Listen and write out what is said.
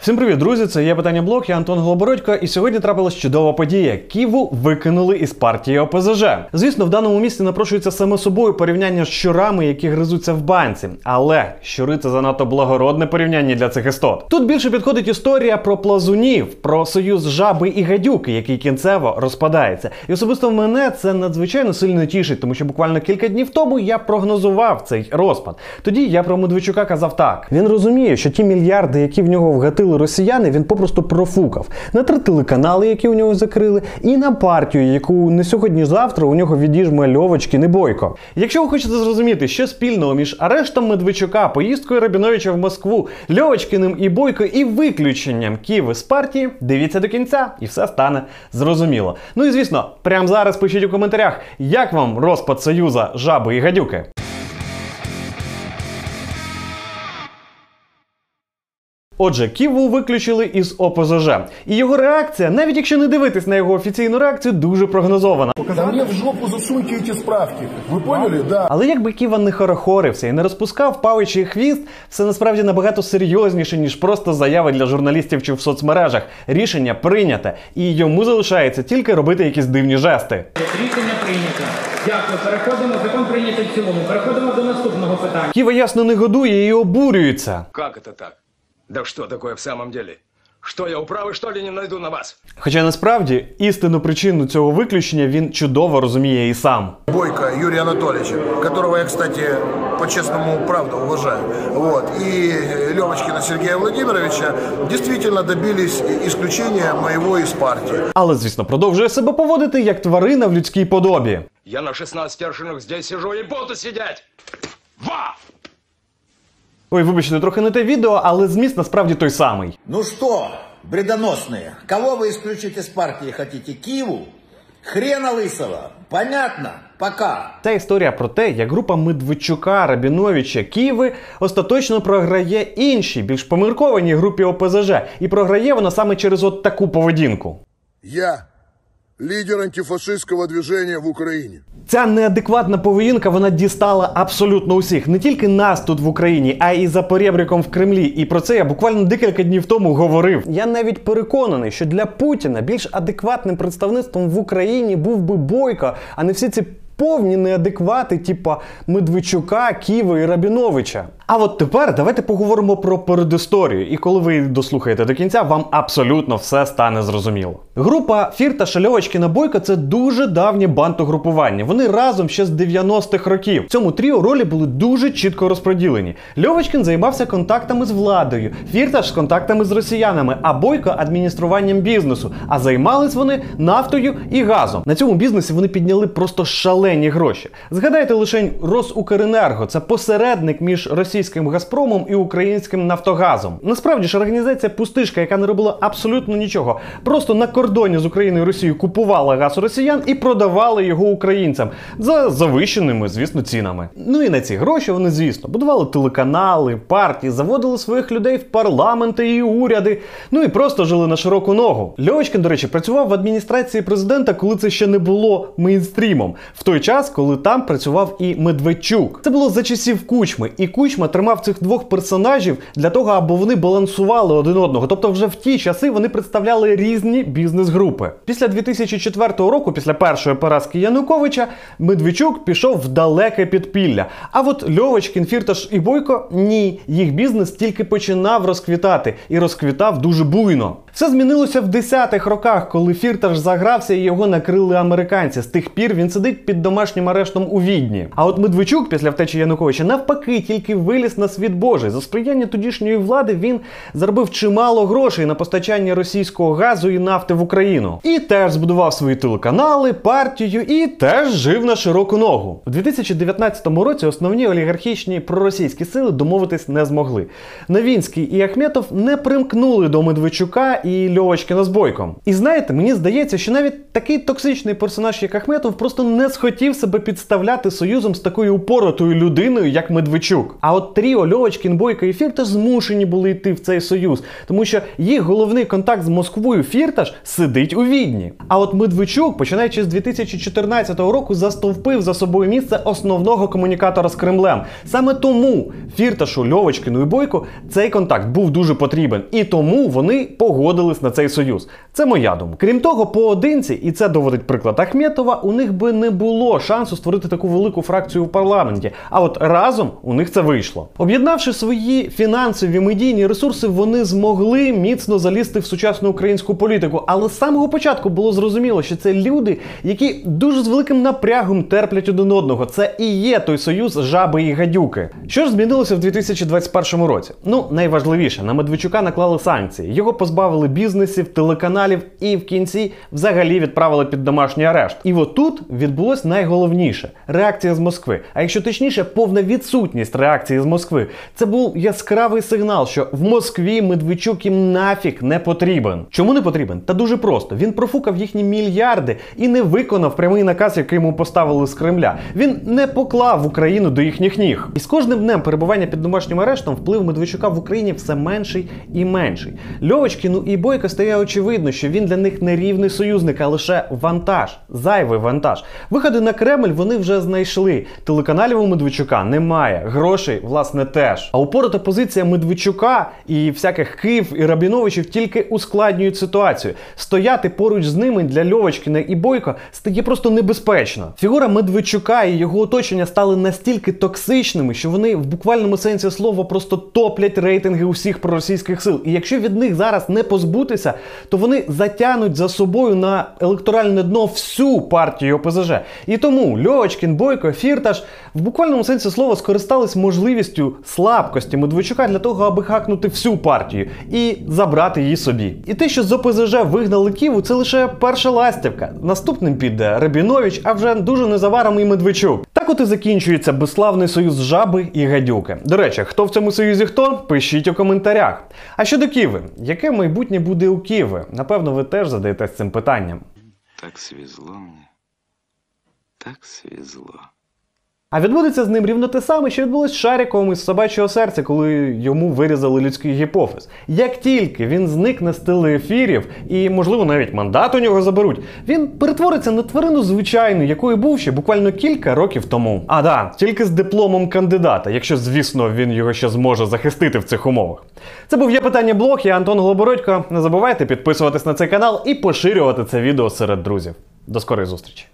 Всім привіт, друзі! Це є питання блог, я Антон Голобородько, і сьогодні трапилась чудова подія. Ківу викинули із партії ОПЗЖ. Звісно, в даному місці напрошується саме собою порівняння з щурами, які гризуться в банці. Але щури це занадто благородне порівняння для цих істот. Тут більше підходить історія про плазунів, про союз жаби і гадюки, який кінцево розпадається. І особисто мене це надзвичайно сильно тішить, тому що буквально кілька днів тому я прогнозував цей розпад. Тоді я про Медведчука казав так: він розуміє, що ті мільярди, які в нього вгатили росіяни, він попросту профукав на три телеканали, які у нього закрили, і на партію, яку не сьогодні-завтра у нього відіжме Льовочкін і Бойко. Якщо ви хочете зрозуміти, що спільного між арештом Медведчука, поїздкою Рабіновича в Москву, Льовочкіним і Бойко і виключенням Києва з партії, дивіться до кінця, і все стане зрозуміло. Ну і звісно, прямо зараз пишіть у коментарях, як вам розпад союза жаби і гадюки. Отже, Ківу виключили із ОПЗЖ. І його реакція, навіть якщо не дивитись на його офіційну реакцію, дуже прогнозована. Да мне в жопу засуньте эти справки. Вы поняли? Да. Але якби Ківа не хорохорився і не розпускав павичий хвіст, це насправді набагато серйозніше, ніж просто заяви для журналістів чи в соцмережах. Рішення прийняте, і йому залишається тільки робити якісь дивні жести. Рішення прийнято. Дякую. Переходимо. Закон прийнятий в цілому. Переходимо до наступного питання. Ківа ясно негодує і обурюється. Как это так? Да что такое в самом деле? Что я управы, что ли, не найду на вас? Хоча насправді істинну причину цього виключення він чудово розуміє і сам. Бойко Юрия Анатольевича, которого я, кстати, по-честному, правда, уважаю. Вот. И Левочкина Сергея Владимировича действительно добились исключения моего из партии. Але, звісно, продовжує себе поводити як тварина в людській подобі. Я на 16 аршинах здесь сижу и буду сидеть! Ва! Ой, вибачте, трохи не те відео, але зміст насправді той самий. Ну что, бредоносные, кого вы исключить из партии хотите? Киву? Хрена лысого? Понятно? Пока. Це історія про те, як група Медведчука, Рабіновича, Києви остаточно програє іншій, більш поміркованій групі ОПЗЖ. І програє вона саме через от таку поведінку. Я лидер антифашистського движення в Україні. Ця неадекватна поведінка вона дістала абсолютно усіх, не тільки нас тут в Україні, а і за поребриком в Кремлі. І про це я буквально декілька днів тому говорив. Я навіть переконаний, що для Путіна більш адекватним представництвом в Україні був би Бойко, а не всі ці. Повні неадеквати, типа Медведчука, Ківа і Рабіновича. А от тепер давайте поговоримо про передісторію. І коли ви дослухаєте до кінця, вам абсолютно все стане зрозуміло. Група Фірта Шальовочкіна Бойко це дуже давнє бантогрупування. Вони разом ще з 90-х років. В цьому тріо ролі були дуже чітко розподілені. Льовочкін займався контактами з владою, Фірташ з контактами з росіянами, а Бойко адмініструванням бізнесу. А займались вони нафтою і газом. На цьому бізнесі вони підняли просто шалені гроші. Згадайте лише Росукренерго, це посередник між російським Газпромом і українським Нафтогазом. Насправді ж організація пустишка, яка не робила абсолютно нічого, просто на кордоні з Україною і Росією купувала газ у росіян і продавала його українцям за завищеними, звісно, цінами. Ну і на ці гроші вони, звісно, будували телеканали, партії, заводили своїх людей в парламенти і уряди. Ну і просто жили на широку ногу. Льовочкин, до речі, працював в адміністрації президента, коли це ще не було мейнстрімом. В той час, коли там працював і Медведчук. Це було за часів кучми, і кучма тримав цих двох персонажів для того, аби вони балансували один одного. Тобто, вже в ті часи вони представляли різні бізнес-групи. Після 2004 року, після першої поразки Януковича, Медведчук пішов в далеке підпілля. А от Льовочкін, Фірташ і Бойко ні, їх бізнес тільки починав розквітати і розквітав дуже буйно. Все змінилося в 10-х роках, коли Фірташ загрався і його накрили американці. З тих пір він сидить під домашнім арештом у Відні. А от Медведчук після втечі Януковича навпаки тільки виліз на світ Божий. За сприяння тодішньої влади він заробив чимало грошей на постачання російського газу і нафти в Україну. І теж збудував свої телеканали, партію і теж жив на широку ногу. У 2019 році основні олігархічні проросійські сили домовитись не змогли. Новінський і Ахметов не примкнули до Медведчука і Льовочкіна з Бойком. І знаєте, мені здається, що навіть такий токсичний персонаж, як Ахметов, просто не схотів хотів себе підставляти союзом з такою упоротою людиною, як Медведчук. А от тріо Льовочкін, Бойко і Фірташ змушені були йти в цей союз, тому що їх головний контакт з Москвою Фірташ сидить у Відні. А от Медведчук, починаючи з 2014 року, застовпив за собою місце основного комунікатора з Кремлем. Саме тому Фірташу, Льовочкіну і Бойко цей контакт був дуже потрібен, і тому вони погодились на цей союз. Це моя думка. Крім того, поодинці, і це доводить приклад Ахметова, у них би не було шансу створити таку велику фракцію в парламенті. А от разом у них це вийшло. Об'єднавши свої фінансові медійні ресурси, вони змогли міцно залізти в сучасну українську політику. Але з самого початку було зрозуміло, що це люди, які дуже з великим напрягом терплять один одного. Це і є той союз жаби і гадюки. Що ж змінилося в 2021 році? Ну, найважливіше, на Медведчука наклали санкції. Його позбавили бізнесів, телеканалів і в кінці взагалі відправили під домашній арешт. І от тут відбулось найголовніше реакція з Москви. А якщо точніше, повна відсутність реакції з Москви. Це був яскравий сигнал, що в Москві Медведчук їм нафіг не потрібен. Чому не потрібен? Та дуже просто. Він профукав їхні мільярди і не виконав прямий наказ, який йому поставили з Кремля. Він не поклав Україну до їхніх ніг. І з кожним днем перебування під домашнім арештом вплив Медведчука в Україні все менший і менший. Льовочкіну і Бойко стає очевидно, що він для них не рівний союзник, а лише вантаж, зайвий вантаж. Виходи на Кремль вони вже знайшли. Телеканалів у Медведчука немає, грошей, власне, теж. А упорота позиція Медведчука і всяких Київ і Рабіновичів тільки ускладнюють ситуацію. Стояти поруч з ними для Льовочкіна і Бойко стає просто небезпечно. Фігура Медведчука і його оточення стали настільки токсичними, що вони в буквальному сенсі слова просто топлять рейтинги усіх проросійських сил. І якщо від них зараз не позбутися, то вони затягнуть за собою на електоральне дно всю партію ОПЗЖ. І тому Льовочкін, Бойко, Фірташ в буквальному сенсі слова скористались можливістю слабкості Медведчука для того, аби хакнути всю партію і забрати її собі. І те, що з ОПЗЖ вигнали Ківу, це лише перша ластівка. Наступним піде Рабінович, а вже дуже незабаром і Медведчук. Так от і закінчується безславний союз жаби і гадюки. До речі, хто в цьому союзі хто? Пишіть у коментарях. А щодо Киви, яке майбутнє буде у Києві? Напевно, ви теж задаєтесь цим питанням. Так свезло мне. Так свезло. А відбудеться з ним рівно те саме, що відбулось з Шаріковим із собачого серця, коли йому вирізали людський гіпофіз. Як тільки він зникне з телеефірів і, можливо, навіть мандат у нього заберуть, він перетвориться на тварину звичайну, якою був ще буквально кілька років тому. А да, тільки з дипломом кандидата, якщо, звісно, він його ще зможе захистити в цих умовах. Це був є питання блог, я Антон Голобородько. Не забувайте підписуватись на цей канал і поширювати це відео серед друзів. До скорої зустрічі!